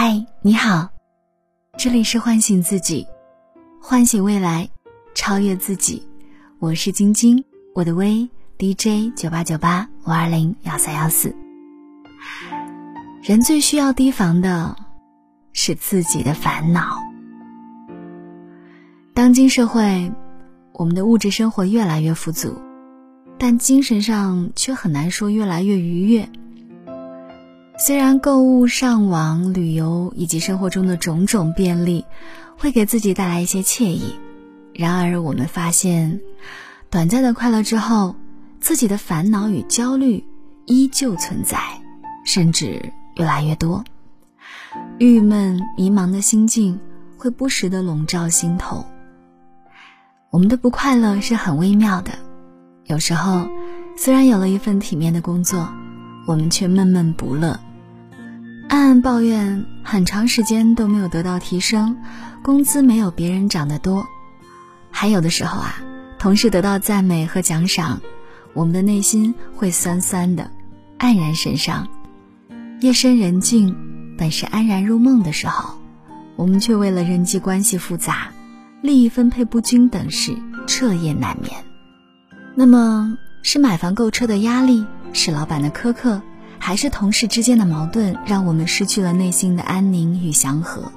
嗨，你好，这里是唤醒自己，唤醒未来，超越自己。我是晶晶，我的微 DJ 九八九八五二零幺三幺四。人最需要提防的是自己的烦恼。当今社会，我们的物质生活越来越富足，但精神上却很难说越来越愉悦。虽然购物、上网、旅游以及生活中的种种便利，会给自己带来一些惬意，然而我们发现，短暂的快乐之后，自己的烦恼与焦虑依旧存在，甚至越来越多。郁闷、迷茫的心境会不时的笼罩心头。我们的不快乐是很微妙的，有时候，虽然有了一份体面的工作，我们却闷闷不乐。暗暗抱怨很长时间都没有得到提升，工资没有别人涨得多，还有的时候啊，同事得到赞美和奖赏，我们的内心会酸酸的，黯然神伤。夜深人静，本是安然入梦的时候，我们却为了人际关系复杂、利益分配不均等事彻夜难眠。那么是买房购车的压力，是老板的苛刻。还是同事之间的矛盾，让我们失去了内心的安宁与祥和。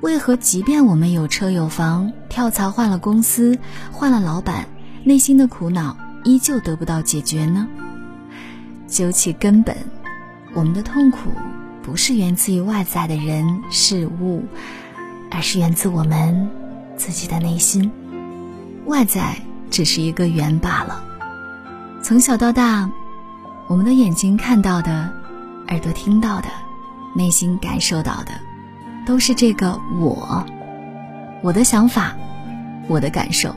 为何即便我们有车有房，跳槽换了公司，换了老板，内心的苦恼依旧得不到解决呢？究其根本，我们的痛苦不是源自于外在的人事物，而是源自我们自己的内心。外在只是一个圆罢了。从小到大。我们的眼睛看到的，耳朵听到的，内心感受到的，都是这个我，我的想法，我的感受，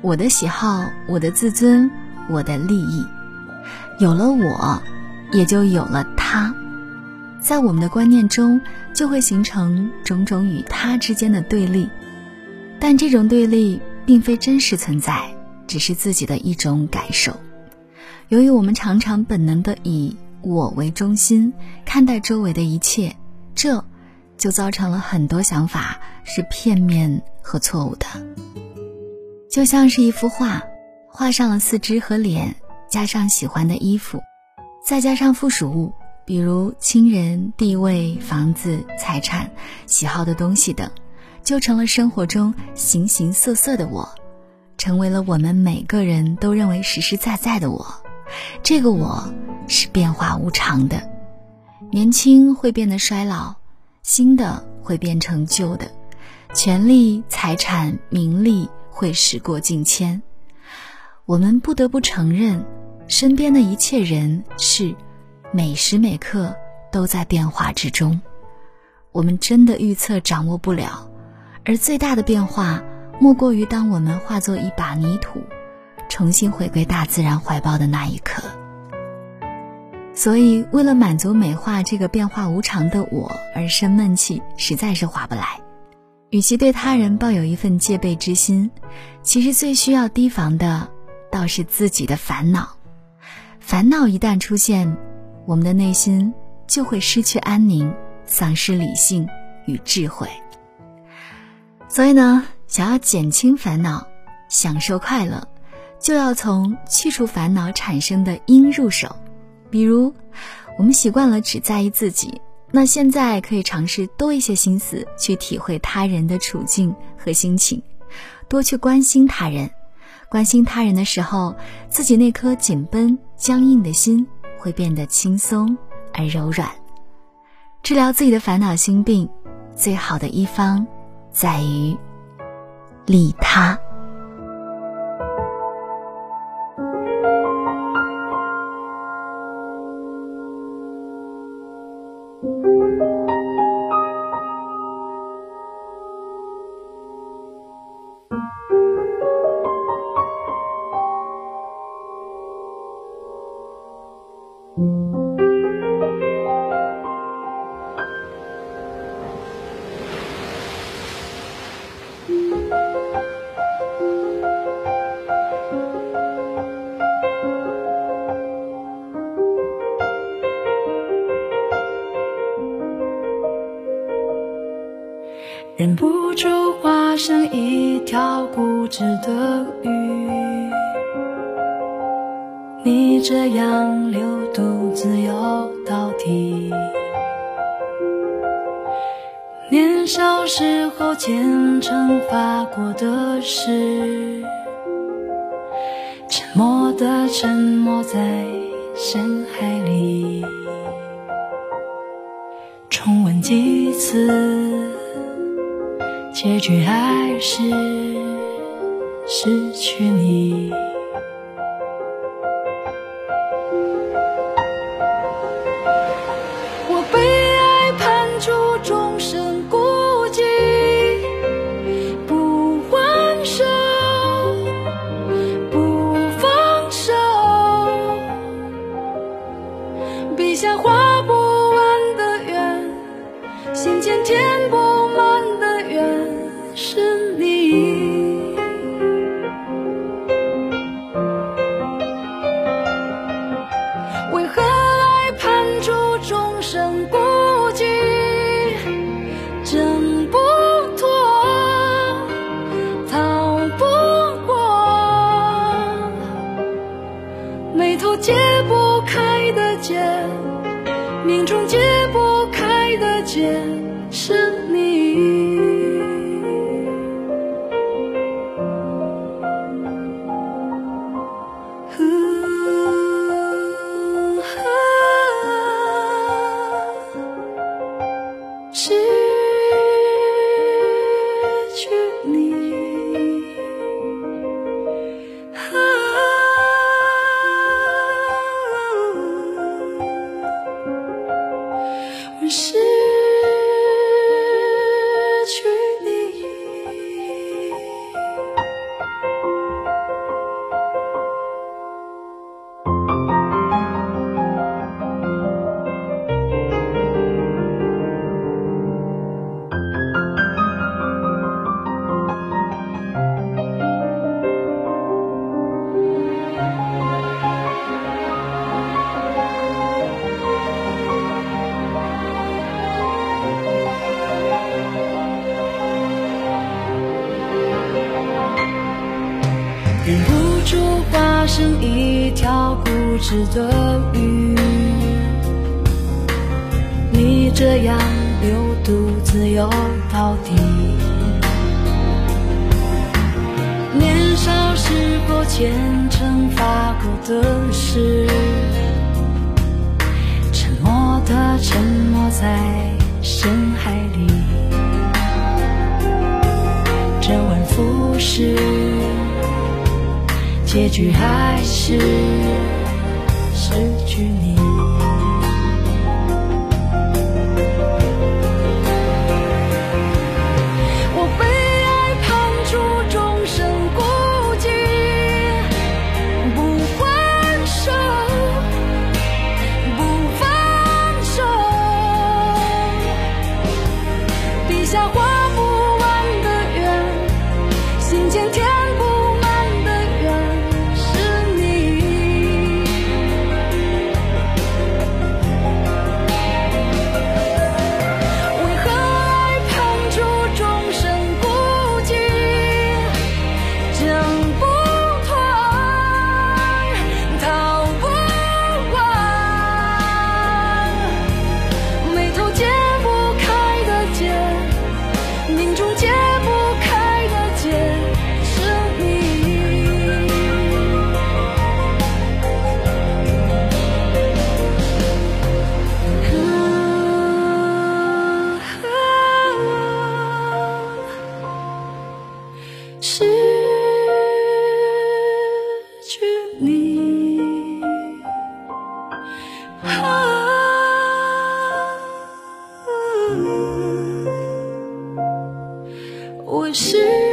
我的喜好，我的自尊，我的利益。有了我，也就有了他，在我们的观念中，就会形成种种与他之间的对立。但这种对立并非真实存在，只是自己的一种感受。由于我们常常本能的以我为中心看待周围的一切，这就造成了很多想法是片面和错误的。就像是一幅画，画上了四肢和脸，加上喜欢的衣服，再加上附属物，比如亲人、地位、房子、财产、喜好的东西等，就成了生活中形形色色的我，成为了我们每个人都认为实实在在的我。这个我是变化无常的，年轻会变得衰老，新的会变成旧的，权力、财产、名利会时过境迁。我们不得不承认，身边的一切人事，每时每刻都在变化之中。我们真的预测掌握不了，而最大的变化，莫过于当我们化作一把泥土。重新回归大自然怀抱的那一刻，所以为了满足美化这个变化无常的我而生闷气，实在是划不来。与其对他人抱有一份戒备之心，其实最需要提防的，倒是自己的烦恼。烦恼一旦出现，我们的内心就会失去安宁，丧失理性与智慧。所以呢，想要减轻烦恼，享受快乐。就要从去除烦恼产生的因入手，比如，我们习惯了只在意自己，那现在可以尝试多一些心思去体会他人的处境和心情，多去关心他人。关心他人的时候，自己那颗紧绷僵硬的心会变得轻松而柔软。治疗自己的烦恼心病，最好的一方，在于利他。忍不住化身一条固执的鱼。你这样流独自游到底。年少时候虔诚发过的誓，沉默的沉没在深海里。重温几次，结局还是失去你。是。固执的雨，你这样流独自游到底。年少时候虔诚发过的誓，沉默的沉没在深海里，周而复始。结局还是失去你。是